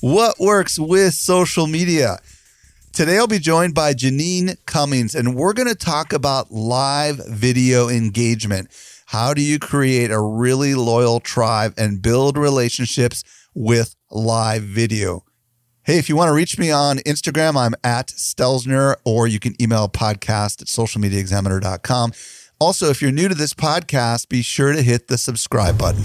what works with social media. Today, I'll be joined by Janine Cummings, and we're going to talk about live video engagement. How do you create a really loyal tribe and build relationships with live video? Hey, if you want to reach me on Instagram, I'm at Stelzner, or you can email podcast at socialmediaexaminer.com. Also, if you're new to this podcast, be sure to hit the subscribe button.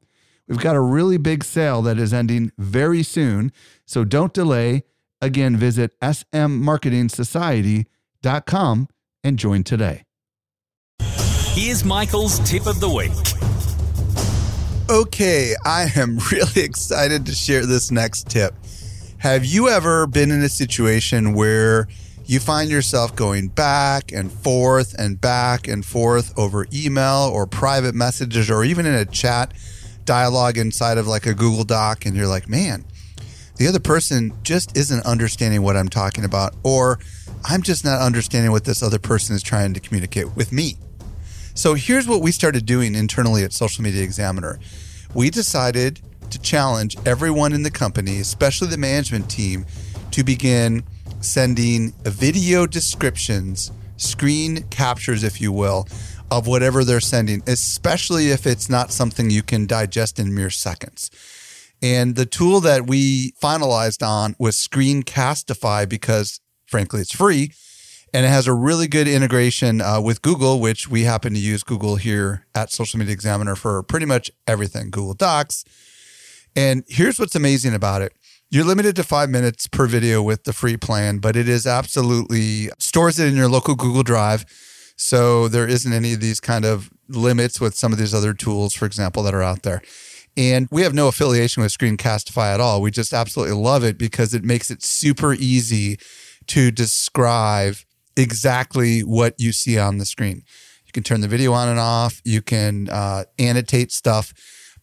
We've got a really big sale that is ending very soon, so don't delay. Again, visit smmarketingsociety.com and join today. Here's Michael's tip of the week. Okay, I am really excited to share this next tip. Have you ever been in a situation where you find yourself going back and forth and back and forth over email or private messages or even in a chat? Dialogue inside of like a Google Doc and you're like, man, the other person just isn't understanding what I'm talking about, or I'm just not understanding what this other person is trying to communicate with me. So here's what we started doing internally at Social Media Examiner. We decided to challenge everyone in the company, especially the management team, to begin sending video descriptions, screen captures, if you will, of whatever they're sending, especially if it's not something you can digest in mere seconds. And the tool that we finalized on was Screencastify because, frankly, it's free and it has a really good integration uh, with Google, which we happen to use Google here at Social Media Examiner for pretty much everything Google Docs. And here's what's amazing about it. You're limited to five minutes per video with the free plan, but it is absolutely stores it in your local Google Drive so there isn't any of these kind of limits with some of these other tools, for example, that are out there. And we have no affiliation with Screencastify at all. We just absolutely love it because it makes it super easy to describe exactly what you see on the screen. You can turn the video on and off, you can uh, annotate stuff.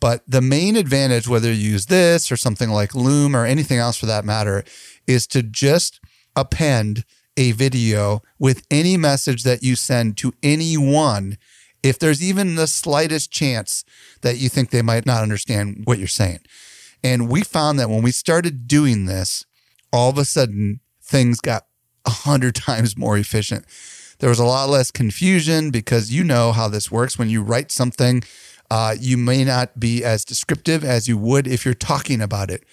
But the main advantage, whether you use this or something like Loom or anything else for that matter, is to just append a video with any message that you send to anyone if there's even the slightest chance that you think they might not understand what you're saying. And we found that when we started doing this, all of a sudden things got a hundred times more efficient. There was a lot less confusion because you know how this works. When you write something, uh, you may not be as descriptive as you would if you're talking about it.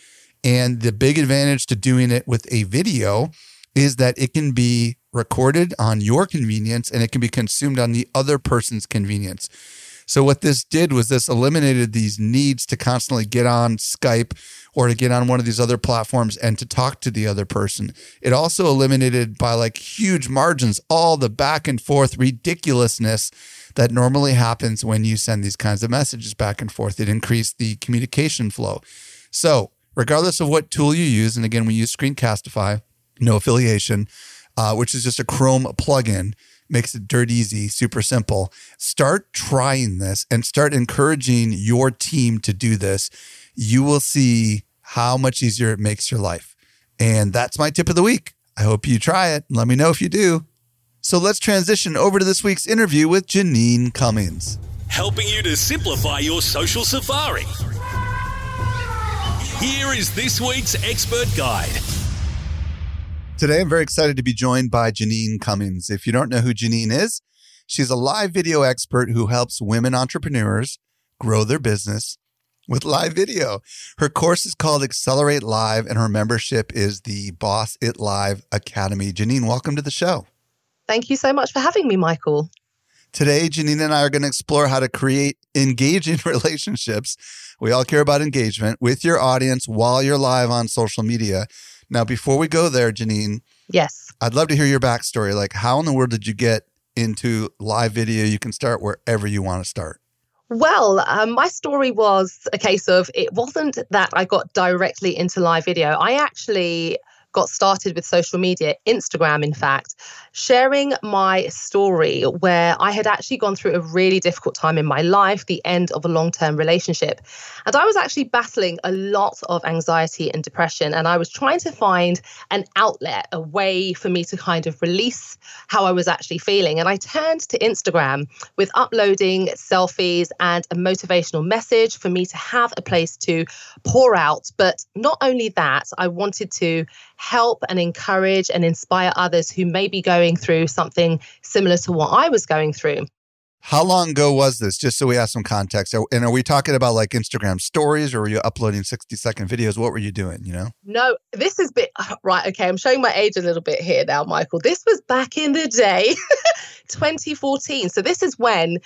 And the big advantage to doing it with a video is that it can be recorded on your convenience and it can be consumed on the other person's convenience. So what this did was this eliminated these needs to constantly get on Skype or to get on one of these other platforms and to talk to the other person. It also eliminated by like huge margins all the back and forth ridiculousness that normally happens when you send these kinds of messages back and forth. It increased the communication flow. So, regardless of what tool you use, and again, we use Screencastify, no affiliation, uh, which is just a Chrome plugin, makes it dirt easy, super simple. Start trying this and start encouraging your team to do this. You will see how much easier it makes your life. And that's my tip of the week. I hope you try it. Let me know if you do. So let's transition over to this week's interview with Janine Cummings. Helping you to simplify your social safari. Here is this week's expert guide. Today, I'm very excited to be joined by Janine Cummings. If you don't know who Janine is, she's a live video expert who helps women entrepreneurs grow their business with live video. Her course is called Accelerate Live, and her membership is the Boss It Live Academy. Janine, welcome to the show. Thank you so much for having me, Michael. Today, Janine and I are going to explore how to create engaging relationships. We all care about engagement with your audience while you're live on social media. Now, before we go there, Janine, yes, I'd love to hear your backstory. Like, how in the world did you get into live video? You can start wherever you want to start. Well, um, my story was a case of it wasn't that I got directly into live video. I actually got started with social media, Instagram, in fact, sharing my story where I had actually gone through a really difficult time in my life, the end of a long term relationship. And I was actually battling a lot of anxiety and depression. And I was trying to find an outlet, a way for me to kind of release how I was actually feeling. And I turned to Instagram with uploading selfies and a motivational message for me to have a place to pour out. But not only that, I wanted to help and encourage and inspire others who may be going through something similar to what I was going through. How long ago was this? Just so we have some context. And are we talking about like Instagram stories or were you uploading 60 second videos? What were you doing? You know? No, this is bit right. Okay. I'm showing my age a little bit here now, Michael. This was back in the day, 2014. So this is when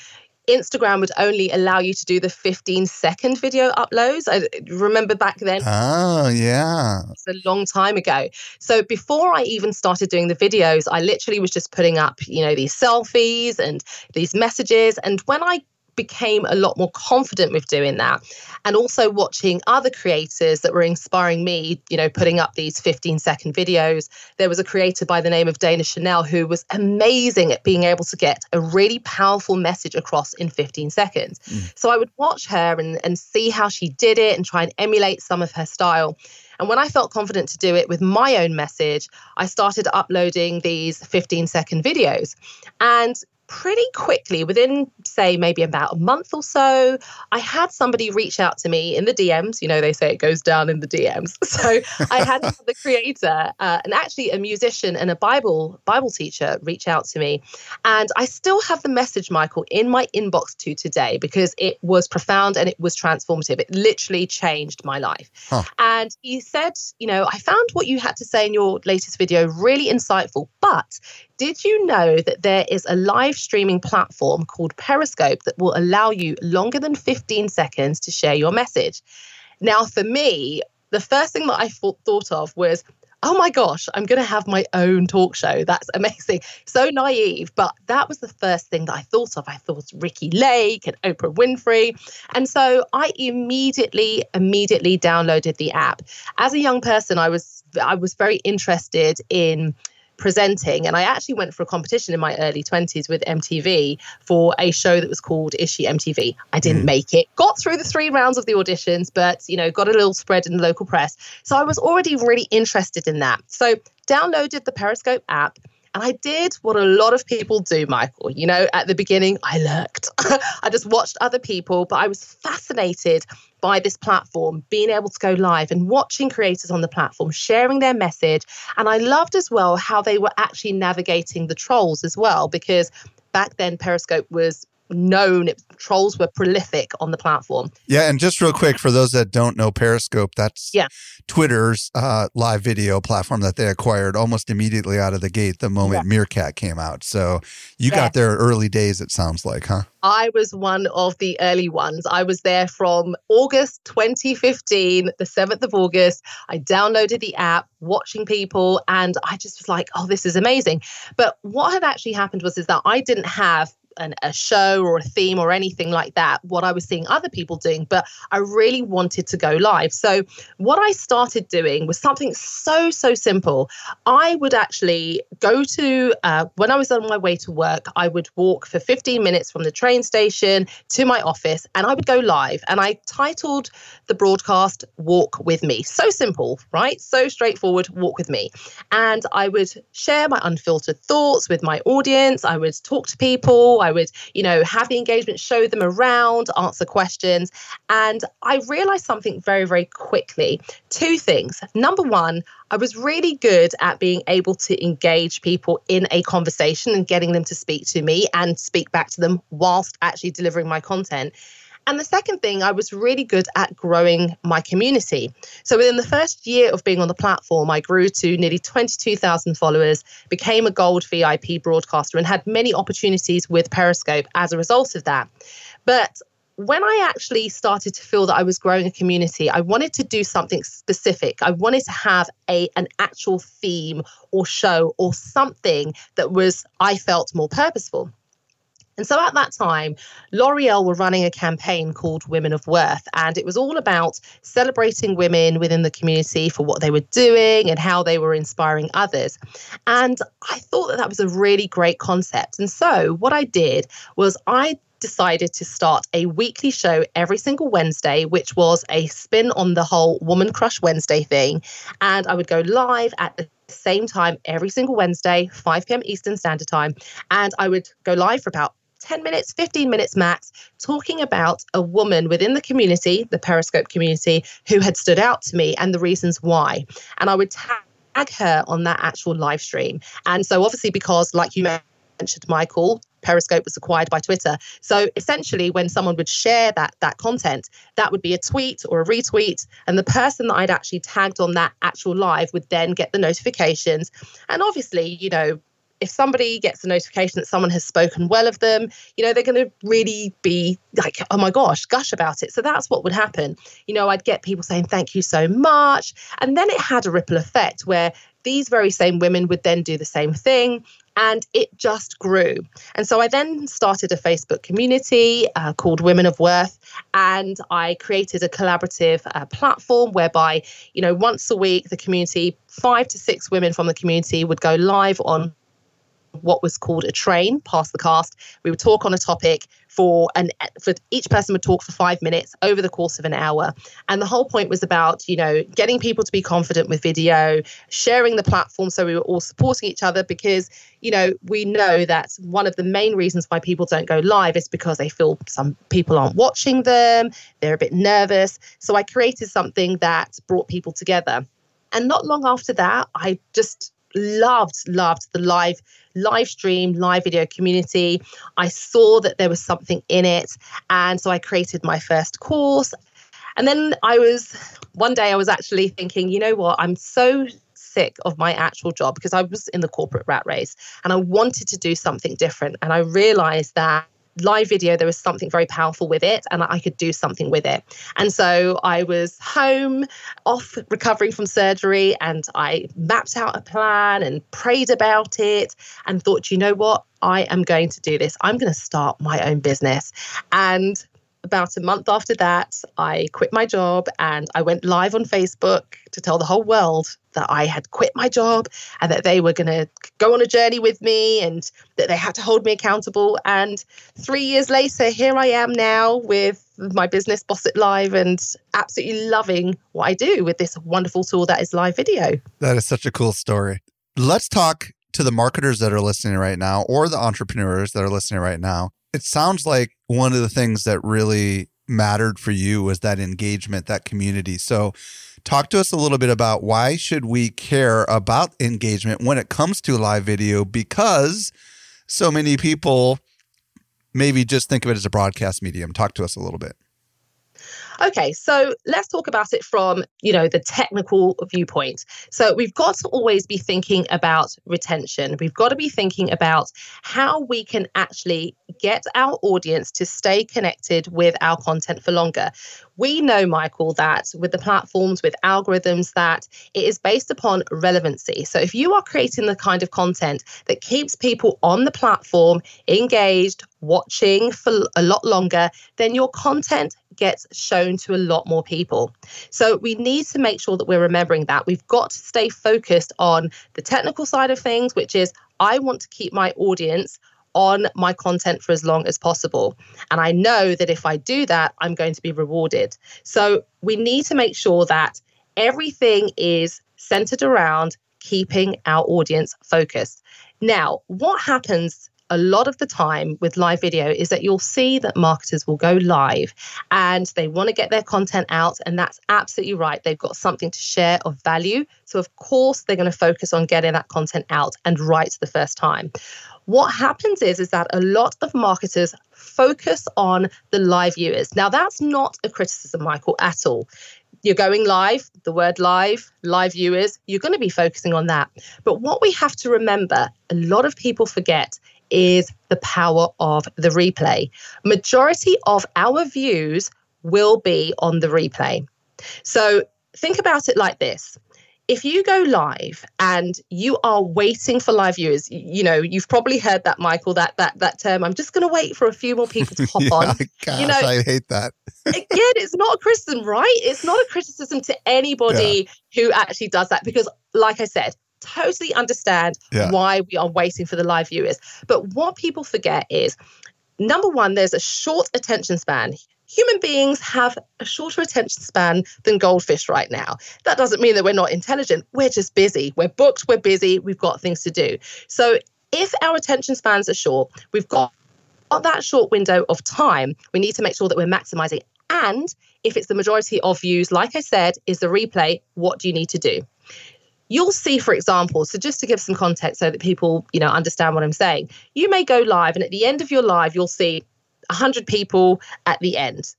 Instagram would only allow you to do the 15 second video uploads. I remember back then. Oh, yeah. It's a long time ago. So before I even started doing the videos, I literally was just putting up, you know, these selfies and these messages. And when I became a lot more confident with doing that and also watching other creators that were inspiring me you know putting up these 15 second videos there was a creator by the name of dana chanel who was amazing at being able to get a really powerful message across in 15 seconds mm. so i would watch her and, and see how she did it and try and emulate some of her style and when I felt confident to do it with my own message, I started uploading these 15 second videos. And pretty quickly, within, say, maybe about a month or so, I had somebody reach out to me in the DMs. You know, they say it goes down in the DMs. So I had the creator uh, and actually a musician and a Bible Bible teacher reach out to me. And I still have the message, Michael, in my inbox to today because it was profound and it was transformative. It literally changed my life. Huh. And he said, you know, I found what you had to say in your latest video really insightful, but did you know that there is a live streaming platform called Periscope that will allow you longer than 15 seconds to share your message? Now, for me, the first thing that I thought of was, oh my gosh, I'm going to have my own talk show. That's amazing. So naive, but that was the first thing that I thought of. I thought Ricki Lake and Oprah Winfrey. And so I immediately, immediately downloaded the app. As a young person, I was I was very interested in presenting. And I actually went for a competition in my early 20s with MTV for a show that was called Is She MTV? I didn't mm. make it, got through the three rounds of the auditions, but, you know, got a little spread in the local press. So I was already really interested in that. So downloaded the Periscope app and I did what a lot of people do, Michael. You know, at the beginning, I lurked. I just watched other people, but I was fascinated by this platform, being able to go live and watching creators on the platform sharing their message. And I loved as well how they were actually navigating the trolls as well, because back then Periscope was known. It, trolls were prolific on the platform. Yeah, and just real quick for those that don't know Periscope, that's yeah. Twitter's uh, live video platform that they acquired almost immediately out of the gate the moment yeah. Meerkat came out. So you yeah. got there early days, it sounds like, huh? I was one of the early ones. I was there from August 2015, the 7th of August. I downloaded the app, watching people, and I just was like, oh, this is amazing. But what had actually happened was is that I didn't have an, a show or a theme or anything like that, what I was seeing other people doing, but I really wanted to go live. So, what I started doing was something so, so simple. I would actually go to, uh, when I was on my way to work, I would walk for 15 minutes from the train station to my office and I would go live. And I titled the broadcast Walk With Me. So simple, right? So straightforward, walk with me. And I would share my unfiltered thoughts with my audience. I would talk to people. I would, you know, have the engagement, show them around, answer questions. And I realized something very, very quickly. Two things. Number one, I was really good at being able to engage people in a conversation and getting them to speak to me and speak back to them whilst actually delivering my content. And the second thing, I was really good at growing my community. So within the first year of being on the platform, I grew to nearly 22,000 followers, became a gold VIP broadcaster, and had many opportunities with Periscope as a result of that. But when I actually started to feel that I was growing a community, I wanted to do something specific. I wanted to have a an actual theme or show or something that was I felt more purposeful. And so at that time, L'Oreal were running a campaign called Women of Worth, and it was all about celebrating women within the community for what they were doing and how they were inspiring others. And I thought that that was a really great concept. And so what I did was I decided to start a weekly show every single Wednesday, which was a spin on the whole Woman Crush Wednesday thing. And I would go live at the same time every single Wednesday, 5 p.m. Eastern Standard Time. And I would go live for about 10 minutes, 15 minutes max, talking about a woman within the community, the Periscope community, who had stood out to me and the reasons why. And I would tag her on that actual live stream. And so, obviously, because, like you mentioned, Michael, Periscope was acquired by Twitter. So essentially, when someone would share that that content, that would be a tweet or a retweet, and the person that I'd actually tagged on that actual live would then get the notifications. And obviously, you know, if somebody gets a notification that someone has spoken well of them, you know, they're going to really be like, oh my gosh, gush about it. So that's what would happen. You know, I'd get people saying, thank you so much. And then it had a ripple effect where these very same women would then do the same thing and it just grew. And so I then started a Facebook community uh, called Women of Worth, and I created a collaborative uh, platform whereby, you know, once a week, the community, five to six women from the community would go live on what was called a train past the cast. We would talk on a topic for an for each person would talk for five minutes over the course of an hour. And the whole point was about, you know, getting people to be confident with video, sharing the platform so we were all supporting each other because, you know, we know that one of the main reasons why people don't go live is because they feel some people aren't watching them, they're a bit nervous. So I created something that brought people together. And not long after that, I just loved loved the live live stream live video community. I saw that there was something in it and so i created my first course. And then i was one day i was actually thinking you know what? I'm so sick of my actual job because i was in the corporate rat race and i wanted to do something different. And i realized that live video, there was something very powerful with it, and I could do something with it. And so I was home, off recovering from surgery, and I mapped out a plan and prayed about it and thought, you know what? I am going to do this. I'm going to start my own business. And about a month after that, I quit my job and I went live on Facebook to tell the whole world that I had quit my job and that they were going to go on a journey with me and that they had to hold me accountable. And three years later, here I am now with my business, Boss It Live, and absolutely loving what I do with this wonderful tool that is live video. That is such a cool story. Let's talk to the marketers that are listening right now or the entrepreneurs that are listening right now it sounds like one of the things that really mattered for you was that engagement, that community. So talk to us a little bit about why should we care about engagement when it comes to live video because so many people maybe just think of it as a broadcast medium. Talk to us a little bit. Okay, so let's talk about it from, you know, the technical viewpoint. So we've got to always be thinking about retention. We've got to be thinking about how we can actually get our audience to stay connected with our content for longer. We know, Michael, that with the platforms, with algorithms, that it is based upon relevancy. So if you are creating the kind of content that keeps people on the platform engaged, watching for a lot longer, then your content gets shown to a lot more people. So we need to make sure that we're remembering that. We've got to stay focused on the technical side of things, which is I want to keep my audience on my content for as long as possible. And I know that if I do that, I'm going to be rewarded. So we need to make sure that everything is centered around keeping our audience focused. Now, what happens a lot of the time with live video is that you'll see that marketers will go live and they want to get their content out. And that's absolutely right. They've got something to share of value. So, of course, they're going to focus on getting that content out and right the first time. What happens is, is that a lot of marketers focus on the live viewers. Now, that's not a criticism, Michael, at all you're going live, the word live, live viewers, you're going to be focusing on that. But what we have to remember, a lot of people forget, is the power of the replay. Majority of our views will be on the replay. So think about it like this. If you go live and you are waiting for live viewers, you know you've probably heard that, Michael. That that that term. I'm just going to wait for a few more people to hop yeah, on. Gosh, you know, I hate that. again, it's not a criticism, right? It's not a criticism to anybody yeah. who actually does that because, like I said, totally understand yeah. why we are waiting for the live viewers. But what people forget is number one, there's a short attention span. Human beings have a shorter attention span than goldfish right now. That doesn't mean that we're not intelligent. We're just busy. We're booked, we're busy, we've got things to do. So if our attention spans are short, we've got that short window of time, we need to make sure that we're maximizing. And if it's the majority of views, like I said, is the replay, what do you need to do? You'll see for example so just to give some context so that people you know understand what i'm saying you may go live and at the end of your live you'll see 100 people at the end.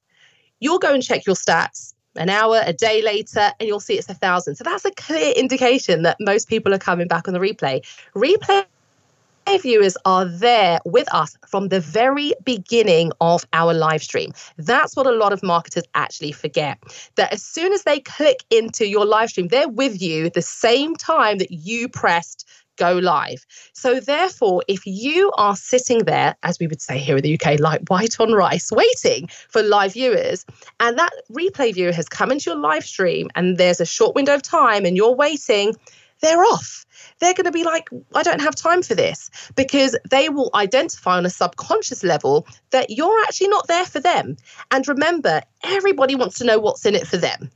You'll go and check your stats an hour a day later and you'll see it's a thousand. So that's a clear indication that most people are coming back on the replay. Replay viewers are there with us from the very beginning of our live stream. That's what a lot of marketers actually forget. That as soon as they click into your live stream, they're with you the same time that you pressed go live. So, therefore, if you are sitting there, as we would say here in the UK, like white on rice, waiting for live viewers, and that replay viewer has come into your live stream and there's a short window of time and you're waiting, they're off they're going to be like, I don't have time for this because they will identify on a subconscious level that you're actually not there for them. And remember, everybody wants to know what's in it for them.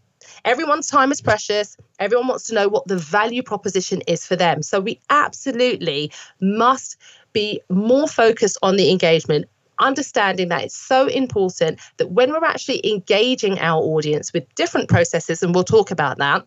Everyone's time is precious. Everyone wants to know what the value proposition is for them. So we absolutely must be more focused on the engagement understanding that it's so important that when we're actually engaging our audience with different processes, and we'll talk about that,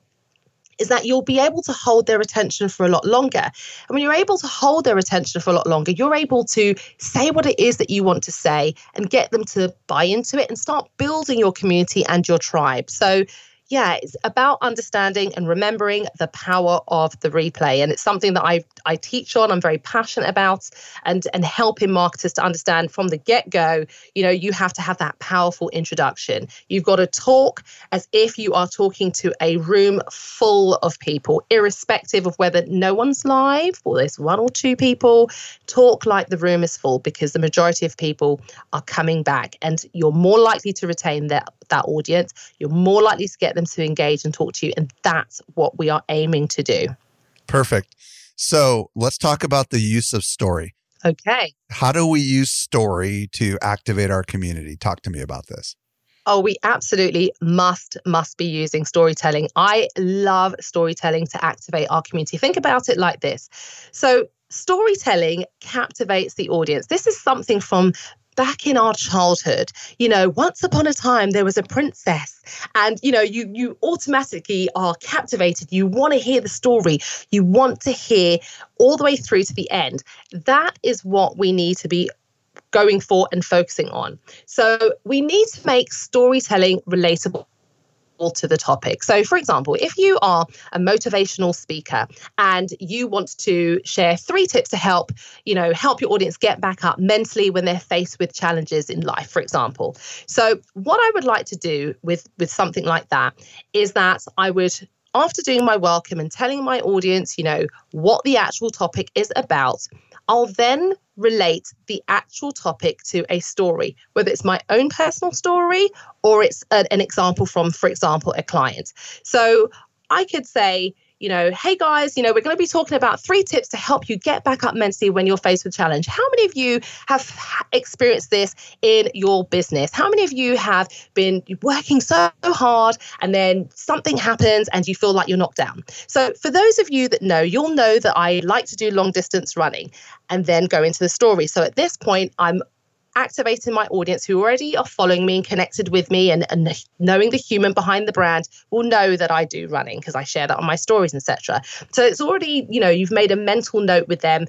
is that you'll be able to hold their attention for a lot longer. And when you're able to hold their attention for a lot longer, you're able to say what it is that you want to say and get them to buy into it and start building your community and your tribe. So yeah, it's about understanding and remembering the power of the replay. And it's something that I I teach on, I'm very passionate about, and and helping marketers to understand from the get-go, you know, you have to have that powerful introduction. You've got to talk as if you are talking to a room full of people, irrespective of whether no one's live or there's one or two people. Talk like the room is full because the majority of people are coming back and you're more likely to retain that that audience. You're more likely to get them to engage and talk to you. And that's what we are aiming to do. Perfect. So let's talk about the use of story. Okay. How do we use story to activate our community? Talk to me about this. Oh, we absolutely must, must be using storytelling. I love storytelling to activate our community. Think about it like this. So, storytelling captivates the audience. This is something from back in our childhood you know once upon a time there was a princess and you know you you automatically are captivated. You want to hear the story. You want to hear all the way through to the end. That is what we need to be going for and focusing on. So we need to make storytelling relatable to the topic. So, for example, if you are a motivational speaker and you want to share three tips to help, you know, help your audience get back up mentally when they're faced with challenges in life, for example. So, what I would like to do with with something like that is that I would after doing my welcome and telling my audience, you know, what the actual topic is about, I'll then relate the actual topic to a story, whether it's my own personal story or it's an, example from, for example, a client. So I could say, you know, hey guys, you know, we're going to be talking about three tips to help you get back up mentally when you're faced with challenge. How many of you have experienced this in your business? How many of you have been working so hard and then something happens and you feel like you're knocked down? So, for those of you that know, you'll know that I like to do long distance running and then go into the story. So, at this point, I'm activating my audience who already are following me and connected with me and, and knowing the human behind the brand will know that I do running because I share that on my stories, etc. So it's already, you know, you've made a mental note with them.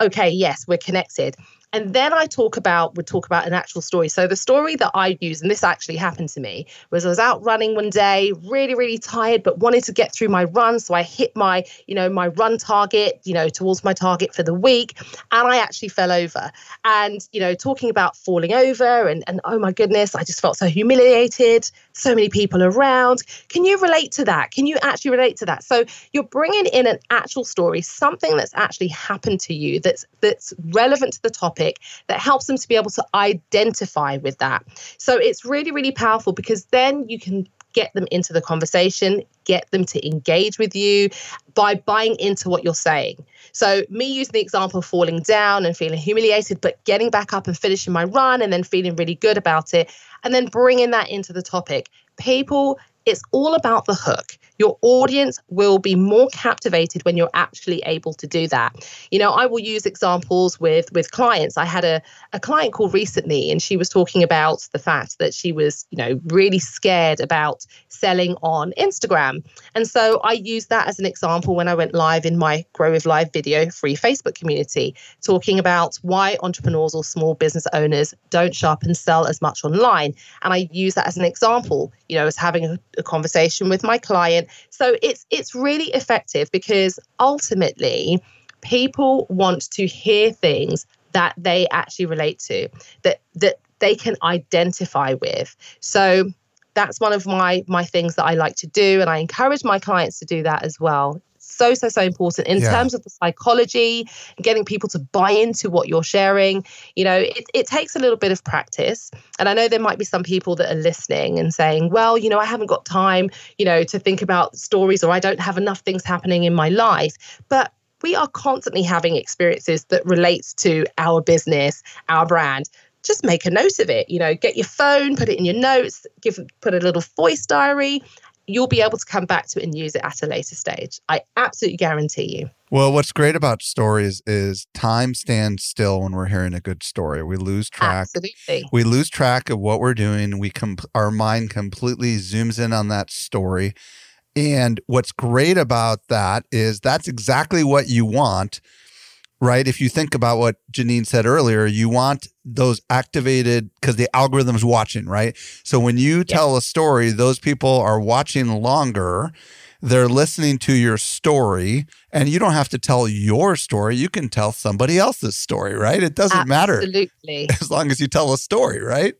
Okay, yes, we're connected. And then I talk about, would talk about an actual story. So the story that I use, and this actually happened to me, was I was out running one day, really, really tired, but wanted to get through my run. So I hit my, you know, my run target, you know, towards my target for the week. And I actually fell over. And, you know, talking about falling over and, and oh my goodness, I just felt so humiliated, so many people around. Can you relate to that? Can you actually relate to that? So you're bringing in an actual story, something that's actually happened to you that's that's relevant to the topic that helps them to be able to identify with that. So it's really, really powerful because then you can get them into the conversation, get them to engage with you by buying into what you're saying. So, me using the example of falling down and feeling humiliated, but getting back up and finishing my run and then feeling really good about it, and then bringing that into the topic. People it's all about the hook. Your audience will be more captivated when you're actually able to do that. You know, I will use examples with with clients. I had a, a client call recently and she was talking about the fact that she was, you know, really scared about selling on Instagram. And so I used that as an example when I went live in my Grow with Live video free Facebook community, talking about why entrepreneurs or small business owners don't show up and sell as much online. And I use that as an example, you know, as having a a conversation with my client. So it's it's really effective because ultimately people want to hear things that they actually relate to, that that they can identify with. So that's one of my my things that I like to do and I encourage my clients to do that as well so, so, so important in yeah. terms of the psychology and getting people to buy into what you're sharing. You know, it, it takes a little bit of practice. And I know there might be some people that are listening and saying, well, you know, I haven't got time, you know, to think about stories or I don't have enough things happening in my life. But we are constantly having experiences that relates to our business, our brand just make a note of it you know get your phone put it in your notes give put a little voice diary you'll be able to come back to it and use it at a later stage. I absolutely guarantee you. Well, what's great about stories is time stands still when we're hearing a good story. We lose track. Absolutely. We lose track of what we're doing. We com- our mind completely zooms in on that story. And what's great about that is that's exactly what you want right? If you think about what Janine said earlier, you want those activated because the algorithm's watching, right? So when you tell a story, those people are watching longer. They're listening to your story, and you don't have to tell your story. You can tell somebody else's story, right? It doesn't Absolutely. matter. Absolutely. As long as you tell a story, right?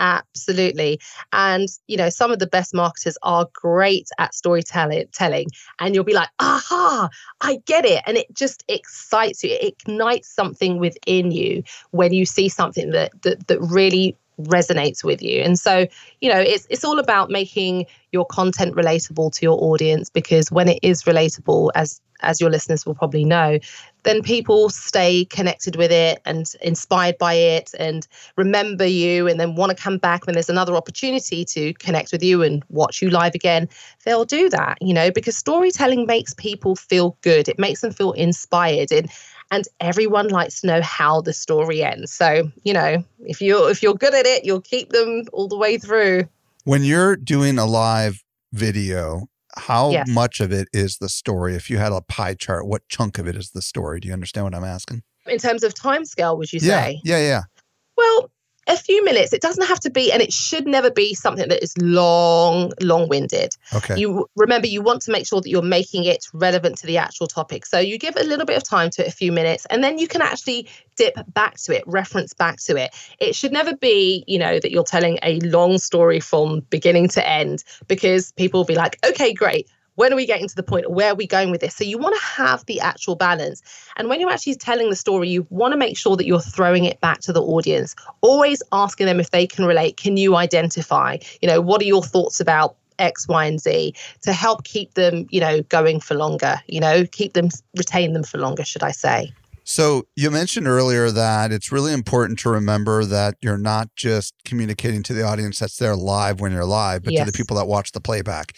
Absolutely. And, you know, some of the best marketers are great at storytelling, telling, and you'll be like, aha, I get it. And it just excites you. It ignites something within you when you see something that, that, that really resonates with you. And so, you know, it's it's all about making your content relatable to your audience because when it is relatable as as your listeners will probably know, then people stay connected with it and inspired by it and remember you and then want to come back when there's another opportunity to connect with you and watch you live again. They'll do that, you know, because storytelling makes people feel good. It makes them feel inspired and and everyone likes to know how the story ends. So, you know, if you're if you're good at it, you'll keep them all the way through. When you're doing a live video, how yes. much of it is the story? If you had a pie chart, what chunk of it is the story? Do you understand what I'm asking? In terms of time scale, would you Yeah, say? yeah, yeah. Well, a few minutes. It doesn't have to be, and it should never be something that is long, long-winded. Okay. You remember you want to make sure that you're making it relevant to the actual topic. So you give a little bit of time to it, a few minutes, and then you can actually dip back to it, reference back to it. It should never be, you know, that you're telling a long story from beginning to end because people will be like, okay, great. When are we getting to the point? Where are we going with this? So you want to have the actual balance. And when you're actually telling the story, you want to make sure that you're throwing it back to the audience, always asking them if they can relate. Can you identify? You know, what are your thoughts about X, Y, and Z to help keep them, you know, going for longer, you know, keep them, retain them for longer, should I say. So you mentioned earlier that it's really important to remember that you're not just communicating to the audience that's there live when you're live, but to the people that watch the playback.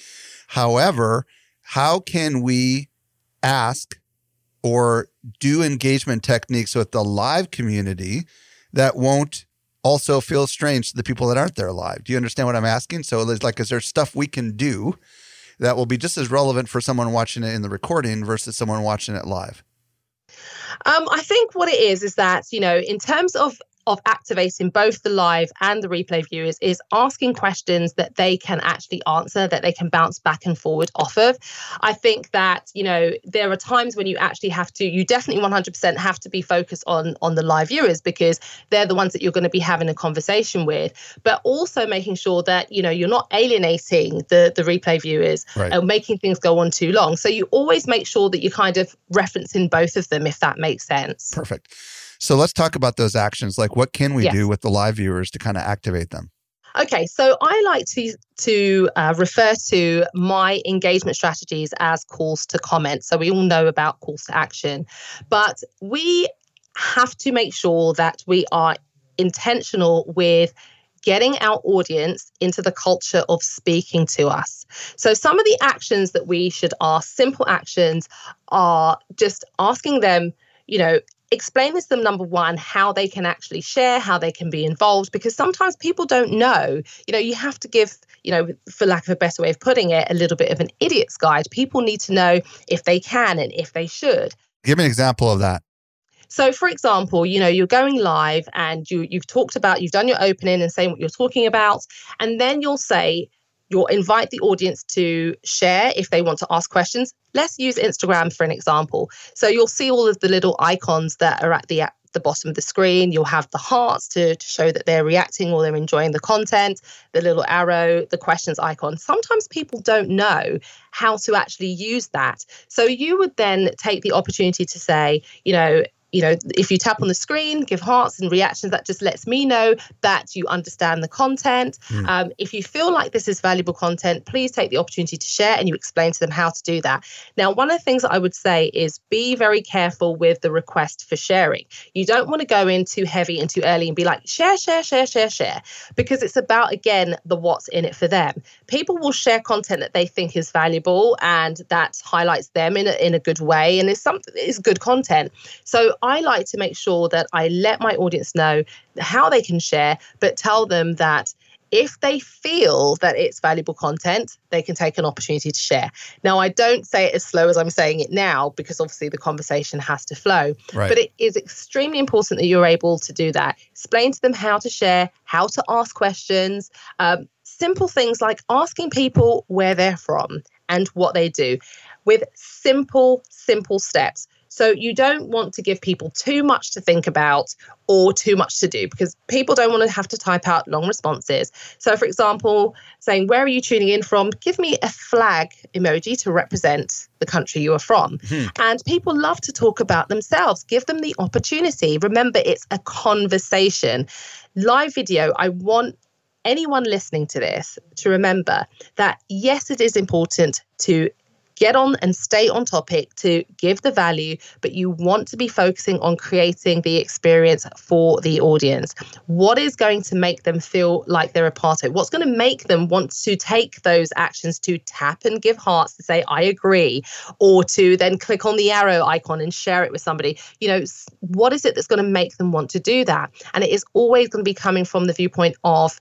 However, how can we ask or do engagement techniques with the live community that won't also feel strange to the people that aren't there live? Do you understand what I'm asking? So like, is there stuff we can do that will be just as relevant for someone watching it in the recording versus someone watching it live? Um, I think what it is is that you know, in terms of of activating both the live and the replay viewers is asking questions that they can actually answer that they can bounce back and forward off of i think that you know there are times when you actually have to you definitely 100% have to be focused on on the live viewers because they're the ones that you're going to be having a conversation with but also making sure that you know you're not alienating the the replay viewers Right. and making things go on too long so you always make sure that you're kind of referencing both of them if that makes sense Perfect. So let's talk about those actions. Like, what can we Yes. do with the live viewers to kind of activate them? Okay, so I like to to uh, refer to my engagement strategies as calls to comment. So we all know about calls to action, but we have to make sure that we are intentional with getting our audience into the culture of speaking to us. So some of the actions that we should ask, simple actions, are just asking them, you know, explain this to them number one how they can actually share how they can be involved because sometimes people don't know. You know you have to give you know for lack of a better way of putting it a little bit of an idiot's guide. People need to know if they can and if they should. Give me an example of that. so for example you know you're going live and you you've talked about you've done your opening and saying what you're talking about and then you'll say you'll invite the audience to share if they want to ask questions. Let's use instagram for an example. So you'll see all of the little icons that are at the the bottom of the screen. You'll have the hearts to, to show that they're reacting or they're enjoying the content the little arrow the questions icon. Sometimes people don't know how to actually use that. So you would then take the opportunity to say you know you know, if you tap on the screen, give hearts and reactions, that just lets me know that you understand the content. Mm. Um, if you feel like this is valuable content, please take the opportunity to share and you explain to them how to do that. Now, one of the things that I would say is be very careful with the request for sharing. You don't want to go in too heavy and too early and be like, share, share, share, share, share, because it's about, again, the what's in it for them. People will share content that they think is valuable and that highlights them in a, in a good way and is something is good content. So I like to make sure that I let my audience know how they can share, but tell them that if they feel that it's valuable content, they can take an opportunity to share. Now, I don't say it as slow as I'm saying it now because obviously the conversation has to flow. Right. But it is extremely important that you're able to do that. Explain to them how to share, how to ask questions, um, simple things like asking people where they're from and what they do with simple, simple steps. So you don't want to give people too much to think about or too much to do because people don't want to have to type out long responses. So, for example, saying, Where are you tuning in from? Give me a flag emoji to represent the country you are from. Hmm. And people love to talk about themselves. Give them the opportunity. Remember, it's a conversation. Live video, I want anyone listening to this to remember that yes, it is important to get on and stay on topic to give the value, but you want to be focusing on creating the experience for the audience. What is going to make them feel like they're a part of it? What's going to make them want to take those actions to tap and give hearts to say, I agree, or to then click on the arrow icon and share it with somebody? You know, what is it that's going to make them want to do that? And it is always going to be coming from the viewpoint of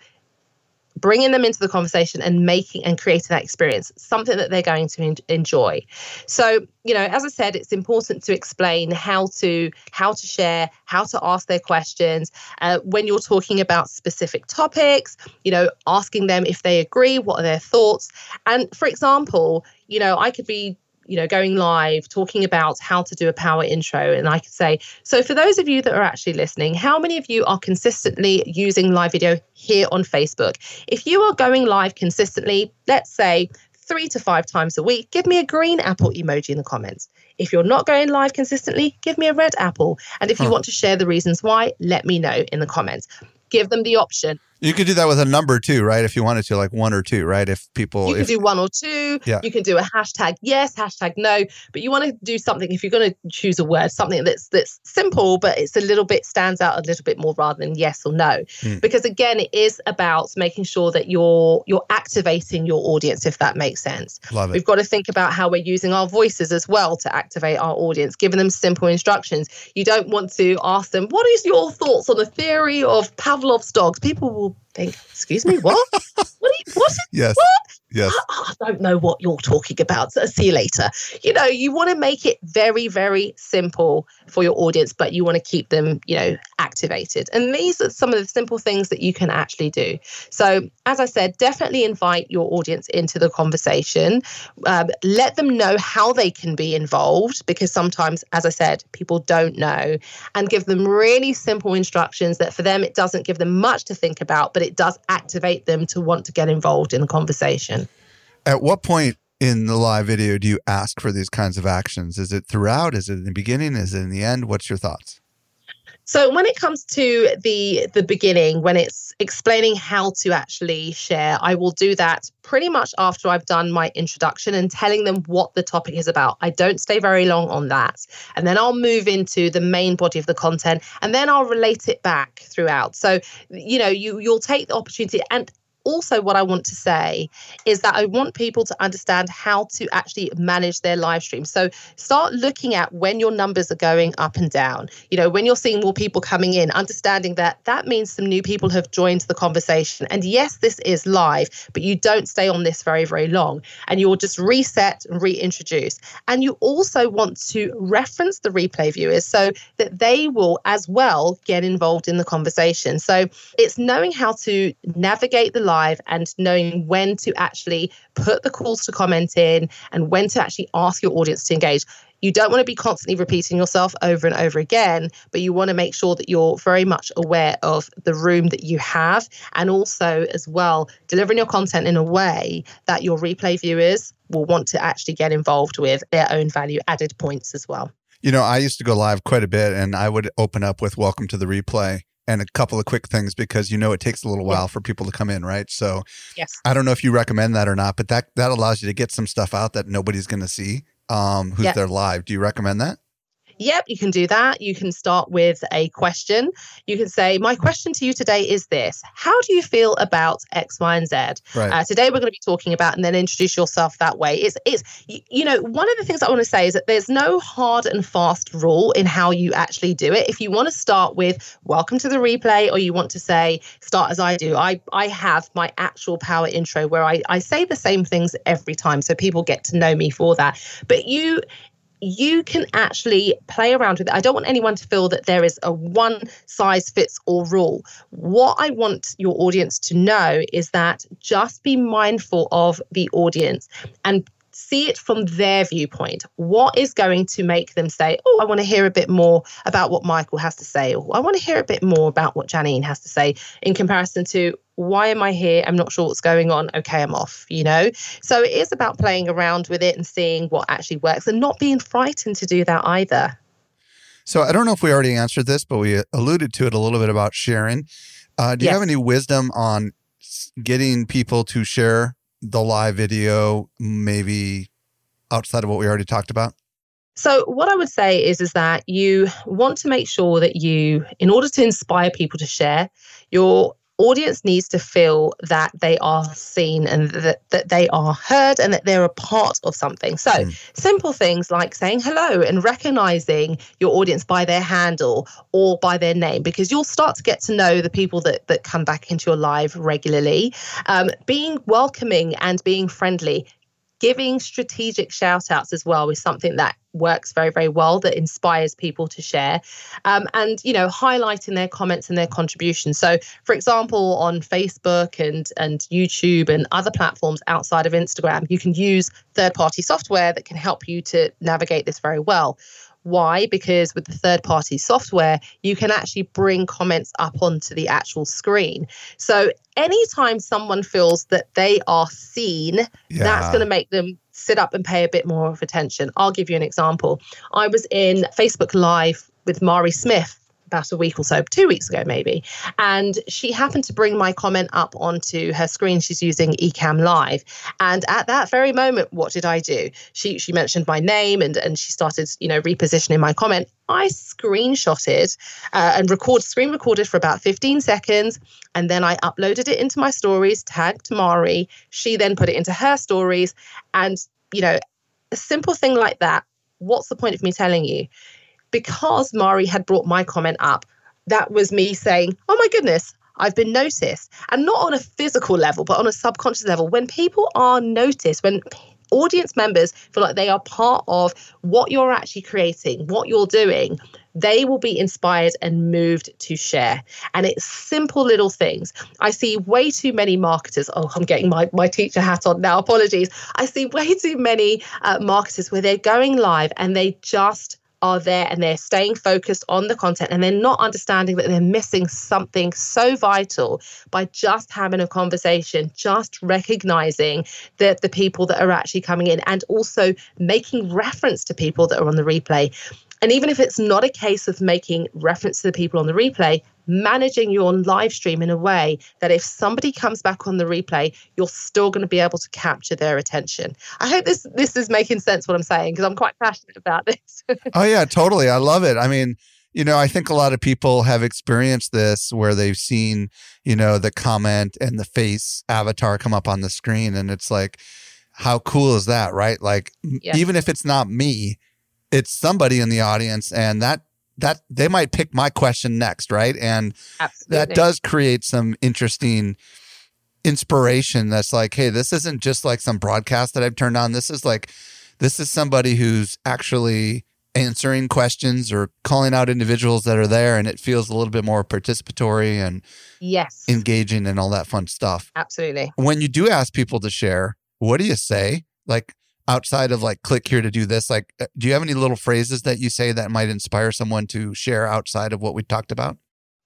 bringing them into the conversation and making and creating that experience something that they're going to en- enjoy. So you know as i said it's important to explain how to how to share how to ask their questions. Uh, when you're talking about specific topics you know asking them if they agree what are their thoughts? And for example you know i could be you know, going live, talking about how to do a power intro. And I could say, so for those of you that are actually listening, how many of you are consistently using live video here on Facebook? If you are going live consistently, let's say three to five times a week, give me a green apple emoji in the comments. If you're not going live consistently, give me a red apple. And if you huh. want to share the reasons why, let me know in the comments. Give them the option. You could do that with a number too, right? If you wanted to, like one or two, right? If people, you can do one or two. Yeah. You can do a hashtag yes, hashtag no. But you want to do something. If you're going to choose a word, something that's that's simple, but it's a little bit stands out a little bit more rather than yes or no. Hmm. Because again, it is about making sure that you're you're activating your audience, if that makes sense. Love it. We've got to think about how we're using our voices as well to activate our audience, giving them simple instructions. You don't want to ask them, "What is your thoughts on the theory of Pavlov's dogs?" People will think, excuse me, what? what? You, what? Yes. What? Yes. I, I, don't know what you're talking about. So see you later. You know, you want to make it very, very simple for your audience, but you want to keep them, you know, activated. And these are some of the simple things that you can actually do. So, as I said, definitely invite your audience into the conversation. Um, let them know how they can be involved because sometimes, as I said, people don't know, and give them really simple instructions that for them, it doesn't give them much to think about, but it does activate them to want to get involved in the conversation. At what point in the live video do you ask for these kinds of actions? Is it throughout? Is it in the beginning? Is it in the end? What's your thoughts? So when it comes to the the beginning, when it's explaining how to actually share, I will do that pretty much after I've done my introduction and telling them what the topic is about. I don't stay very long on that. And then I'll move into the main body of the content and then I'll relate it back throughout. So, you know, you you'll take the opportunity and also what I want to say is that I want people to understand how to actually manage their live stream. So start looking at when your numbers are going up and down. You know, when you're seeing more people coming in, understanding that that means some new people have joined the conversation. And yes, this is live, but you don't stay on this very, very long. And you'll just reset and reintroduce. And you also want to reference the replay viewers so that they will as well get involved in the conversation. So it's knowing how to navigate the live and knowing when to actually put the calls to comment in and when to actually ask your audience to engage. You don't want to be constantly repeating yourself over and over again, but you want to make sure that you're very much aware of the room that you have and also, as well, delivering your content in a way that your replay viewers will want to actually get involved with their own value added points as well. You know, I used to go live quite a bit and I would open up with welcome to the replay and a couple of quick things because you know it takes a little while for people to come in, right? So yes. I don't know if you recommend that or not, but that that allows you to get some stuff out that nobody's going to see um, who's there live. Do you recommend that? Yep, you can do that. You can start with a question. You can say, My question to you today is this How do you feel about X, Y, and Z? Right. Uh, today, we're going to be talking about, and then introduce yourself that way. It's, it's, you know, one of the things I want to say is that there's no hard and fast rule in how you actually do it. If you want to start with, Welcome to the replay, or you want to say, Start as I do, I, I have my actual power intro where I, I say the same things every time. So people get to know me for that. But you, you can actually play around with it. I don't want anyone to feel that there is a one size fits all rule. What I want your audience to know is that just be mindful of the audience and see it from their viewpoint. What is going to make them say, Oh, I want to hear a bit more about what Michael has to say, or I want to hear a bit more about what Janine has to say, in comparison to why am I here? I'm not sure what's going on. Okay, I'm off, you know? So it is about playing around with it and seeing what actually works and not being frightened to do that either. So I don't know if we already answered this, but we alluded to it a little bit about sharing. Uh, do you have any wisdom on getting people to share the live video, maybe outside of what we already talked about? So what I would say is is that you want to make sure that you in order to inspire people to share, you're audience needs to feel that they are seen and that, that they are heard and that they're a part of something. So, mm. simple things like saying hello and recognizing your audience by their handle or by their name, because you'll start to get to know the people that, that come back into your live regularly. Um, being welcoming and being friendly giving strategic shout outs as well is something that works very very well that inspires people to share um, and you know highlighting their comments and their contributions. So for example on facebook and and youtube and other platforms outside of instagram you can use third party software that can help you to navigate this very well why? Because with the third party software, you can actually bring comments up onto the actual screen. So anytime someone feels that they are seen, yeah. that's going to make them sit up and pay a bit more of attention. I'll give you an example. I was in Facebook Live with Mari Smith about a week or so, two weeks ago maybe. And she happened to bring my comment up onto her screen. She's using Ecamm Live. And at that very moment, what did I do? She she mentioned my name and and she started, you know, repositioning my comment. I screenshotted uh, and record screen recorded for about 15 seconds, and then I uploaded it into my stories, tagged Mari. She then put it into her stories, and you know, a simple thing like that. What's the point of me telling you? Because Mari had brought my comment up, that was me saying, oh my goodness, I've been noticed. And not on a physical level, but on a subconscious level. When people are noticed, when audience members feel like they are part of what you're actually creating, what you're doing, they will be inspired and moved to share. And it's simple little things. I see way too many marketers. Oh, I'm getting my, my teacher hat on now. Apologies. I see way too many uh, marketers where they're going live and they just are there and they're staying focused on the content and they're not understanding that they're missing something so vital by just having a conversation, just recognizing that the people that are actually coming in and also making reference to people that are on the replay. And even if it's not a case of making reference to the people on the replay, managing your live stream in a way that if somebody comes back on the replay, you're still going to be able to capture their attention. I hope this this is making sense what I'm saying because I'm quite passionate about this. oh yeah, totally. I love it. I mean, you know, I think a lot of people have experienced this where they've seen, you know, the comment and the face avatar come up on the screen and it's like how cool is that, right? Like yes. even if it's not me, it's somebody in the audience and that that they might pick my question next right? And Absolutely. that does create some interesting inspiration that's like hey this isn't just like some broadcast that i've turned on. This is like this is somebody who's actually answering questions or calling out individuals that are there and it feels a little bit more participatory and yes. engaging and all that fun stuff. Absolutely. When you do ask people to share what do you say? Like outside of like click here to do this like uh, do you have any little phrases that you say that might inspire someone to share outside of what we talked about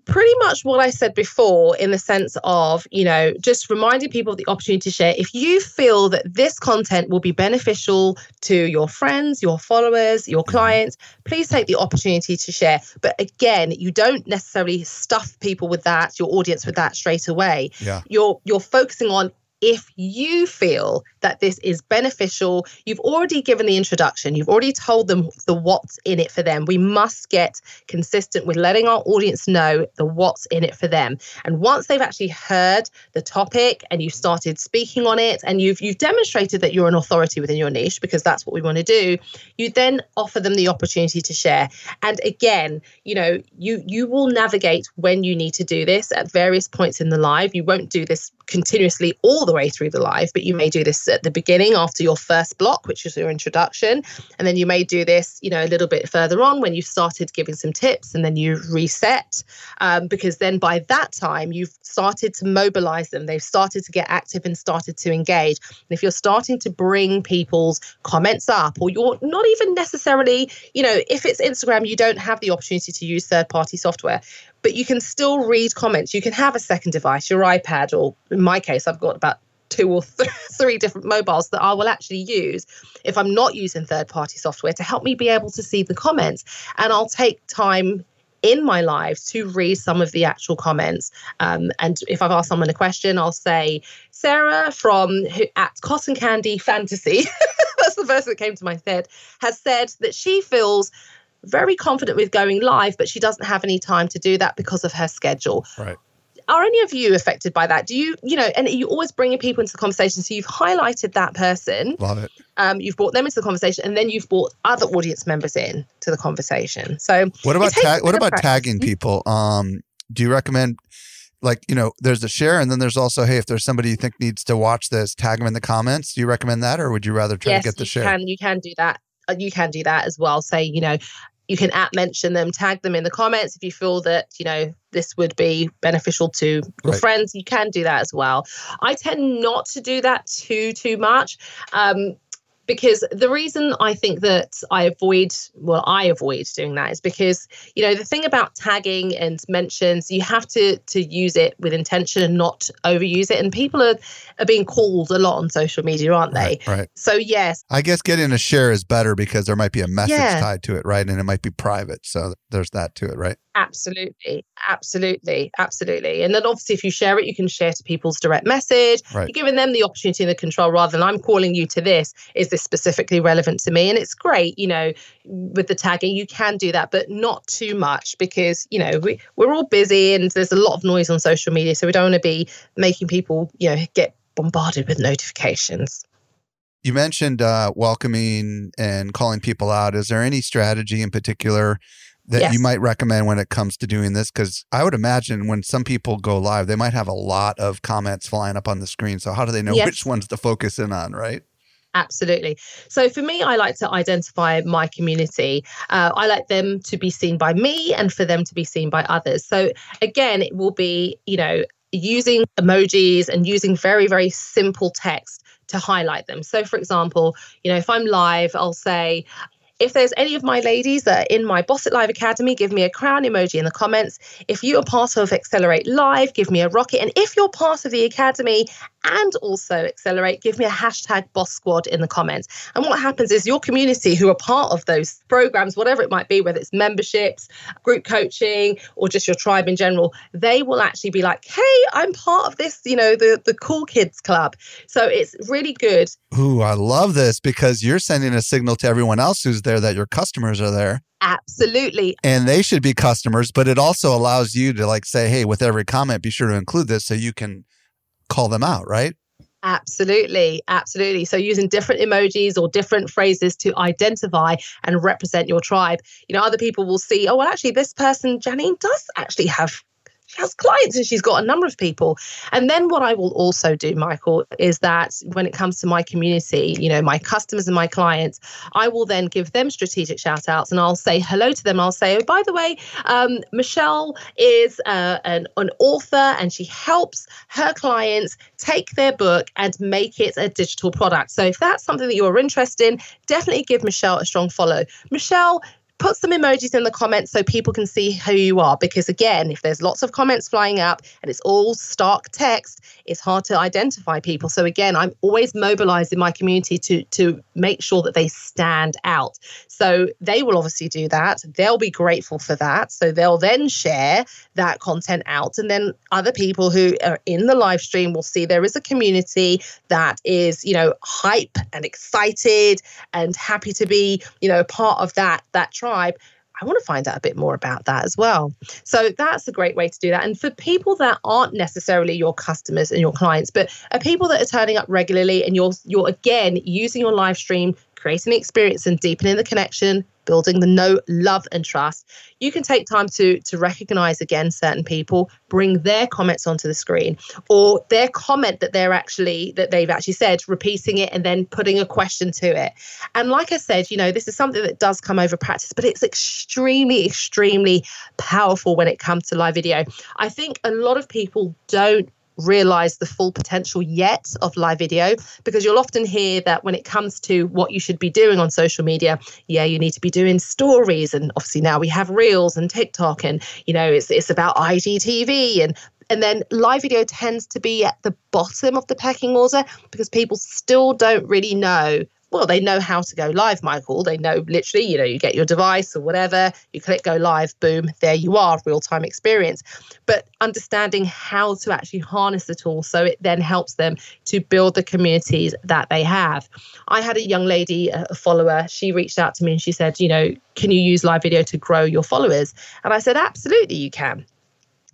pretty much what I said before, in the sense of, you know, just reminding people of the opportunity to share. If you feel that this content will be beneficial to your friends, your followers, your mm-hmm. clients, please take the opportunity to share. But again, you don't necessarily stuff people with that, your audience with that straight away. Yeah. You're you're focusing on if you feel that this is beneficial, you've already given the introduction, you've already told them the what's in it for them. We must get consistent with letting our audience know the what's in it for them. And once they've actually heard the topic and you've started speaking on it and you've you've demonstrated that you're an authority within your niche because that's what we want to do, you then offer them the opportunity to share. And again, you know, you you will navigate when you need to do this at various points in the live. You won't do this continuously all the way through the live, but you may do this at the beginning after your first block, which is your introduction. And then you may do this, you know, a little bit further on when you've started giving some tips and then you reset. Um, because then by that time, you've started to mobilize them. They've started to get active and started to engage. And if you're starting to bring people's comments up, or you're not even necessarily, you know, if it's Instagram, you don't have the opportunity to use third party software but you can still read comments. You can have a second device, your iPad, or in my case, I've got about two or th- three different mobiles that I will actually use if I'm not using third party software to help me be able to see the comments. And I'll take time in my live to read some of the actual comments. Um, and if I've asked someone a question, I'll say, Sarah from at Cotton Candy Fantasy, that's the first that came to my head, has said that she feels very confident with going live, but she doesn't have any time to do that because of her schedule. Right. are any of you affected by that? Do you, you know, and you always bringing people into the conversation. So you've highlighted that person. Love it. Um, you've brought them into the conversation, and then you've brought other audience members in to the conversation. So what about ta- what about tagging people? Um, do you recommend? Like you know, there's a share, and then there's also, hey, if there's somebody you think needs to watch this, tag them in the comments. Do you recommend that, or would you rather try yes, to get the you share? Can, you can do that. Uh, you can do that as well. Say, you know, you can at mention them, tag them in the comments if you feel that, you know, this would be beneficial to your right. friends. You can do that as well. I tend not to do that too, too much. Um, because the reason I think that I avoid, well, I avoid doing that is because, you know, the thing about tagging and mentions, you have to to use it with intention and not overuse it. And people are, are being called a lot on social media, aren't they? Right. right. So, yes. I guess getting a share is better because there might be a message yeah. tied to it, right? And it might be private. So there's that to it, right? Absolutely, absolutely, absolutely. And then obviously, if you share it, you can share to people's direct message. Right. You're giving them the opportunity and the control rather than I'm calling you to this. Is this specifically relevant to me? And it's great, you know, with the tagging, you can do that, but not too much because, you know, we, we're all busy and there's a lot of noise on social media. So we don't want to be making people, you know, get bombarded with notifications. You mentioned uh, welcoming and calling people out. Is there any strategy in particular? That yes. you might recommend when it comes to doing this? Because I would imagine when some people go live, they might have a lot of comments flying up on the screen. So how do they know yes. which ones to focus in on, right? Absolutely. So for me, I like to identify my community. Uh, I like them to be seen by me and for them to be seen by others. So again, it will be, you know, using emojis and using very, very simple text to highlight them. So, for example, you know, if I'm live, I'll say, if there's any of my ladies that are in my Boss It Live Academy, give me a crown emoji in the comments. If you are part of Accelerate Live, give me a rocket. And if you're part of the Academy and also Accelerate, give me a hashtag Boss Squad in the comments. And what happens is your community who are part of those programs, whatever it might be, whether it's memberships, group coaching, or just your tribe in general, they will actually be like, hey, I'm part of this, you know, the, the cool kids club. So it's really good. Ooh, I love this because you're sending a signal to everyone else who's there that your customers are there. Absolutely. And they should be customers, but it also allows you to like say, hey, with every comment, be sure to include this so you can call them out, right? Absolutely, absolutely. So using different emojis or different phrases to identify and represent your tribe. You know, other people will see, oh, well, actually, this person, Janine, does actually have she has clients and she's got a number of people. And then what I will also do, Michael, is that when it comes to my community, you know, my customers and my clients, I will then give them strategic shout outs and I'll say hello to them. I'll say, oh, by the way, um, Michelle is uh, an, an author and she helps her clients take their book and make it a digital product. So if that's something that you're interested in, definitely give Michelle a strong follow. Michelle put some emojis in the comments so people can see who you are. Because again, if there's lots of comments flying up and it's all stark text, it's hard to identify people. So again, I'm always mobilizing my community to to make sure that they stand out. So they will obviously do that. They'll be grateful for that. So they'll then share that content out. And then other people who are in the live stream will see there is a community that is, you know, hype and excited and happy to be, you know, part of that that tribe, I want to find out a bit more about that as well. So that's a great way to do that. And for people that aren't necessarily your customers and your clients, but are people that are turning up regularly and you're you're again using your live stream creating the experience and deepening the connection, building the know, love, and trust, you can take time to to recognize again certain people, bring their comments onto the screen, or their comment that they're actually that they've actually said, repeating it and then putting a question to it. And like I said, you know, this is something that does come over practice, but it's extremely, extremely powerful when it comes to live video. I think a lot of people don't realize the full potential yet of live video because you'll often hear that when it comes to what you should be doing on social media yeah you need to be doing stories. And obviously now we have reels and tiktok and you know it's it's about igtv and and then live video tends to be at the bottom of the pecking order because people still don't really know well, they know how to go live, Michael. They know literally, you know, you get your device or whatever, you click go live, boom, there you are, real time experience. But understanding how to actually harness the tool so it then helps them to build the communities that they have. I had a young lady, a follower, she reached out to me and she said, you know, can you use live video to grow your followers? And I said, absolutely, you can.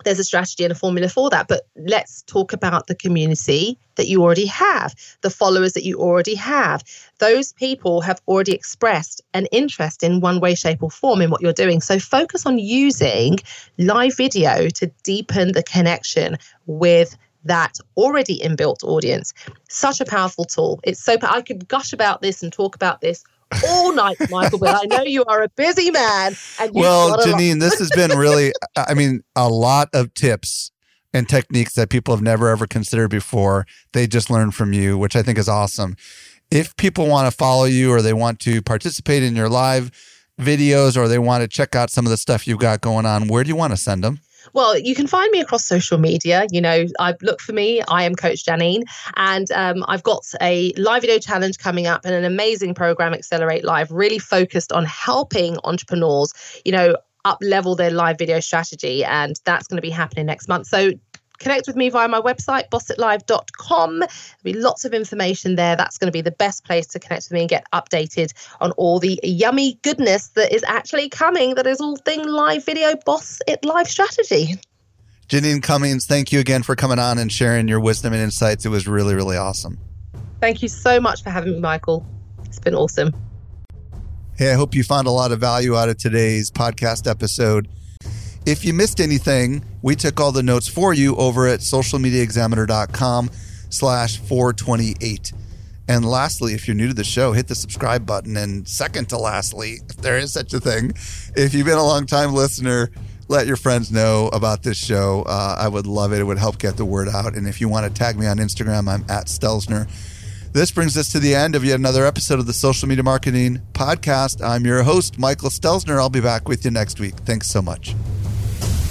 There's a strategy and a formula for that. But let's talk about the community that you already have, the followers that you already have. Those people have already expressed an interest in one way, shape, or form in what you're doing. So focus on using live video to deepen the connection with that already inbuilt audience. Such a powerful tool. It's so I could gush about this and talk about this all night, Michael, but I know you are a busy man. And well, Janine, this has been really, I mean, a lot of tips and techniques that people have never ever considered before. They just learned from you, which I think is awesome. If people want to follow you or they want to participate in your live videos or they want to check out some of the stuff you've got going on, where do you want to send them? Well, you can find me across social media. You know, I look for me. I am Coach Janine, and um, I've got a live video challenge coming up and an amazing program, Accelerate Live, really focused on helping entrepreneurs. You know, up level their live video strategy and that's going to be happening next month so connect with me via my website, bossitlive.com. There'll be lots of information there. That's going to be the best place to connect with me and get updated on all the yummy goodness that is actually coming. That is all thing live video, Boss It Live strategy. Janine Cummings, thank you again for coming on and sharing your wisdom and insights. It was really, really awesome. Thank you so much for having me, Michael. It's been awesome. Hey, I hope you found a lot of value out of today's podcast episode. If you missed anything, we took all the notes for you over at socialmediaexaminer.com slash 428. And lastly, if you're new to the show, hit the subscribe button. And second to lastly, if there is such a thing, if you've been a long time listener, let your friends know about this show. Uh, I would love it. It would help get the word out. And if you want to tag me on Instagram, I'm at Stelzner. This brings us to the end of yet another episode of the Social Media Marketing Podcast. I'm your host, Michael Stelzner. I'll be back with you next week. Thanks so much.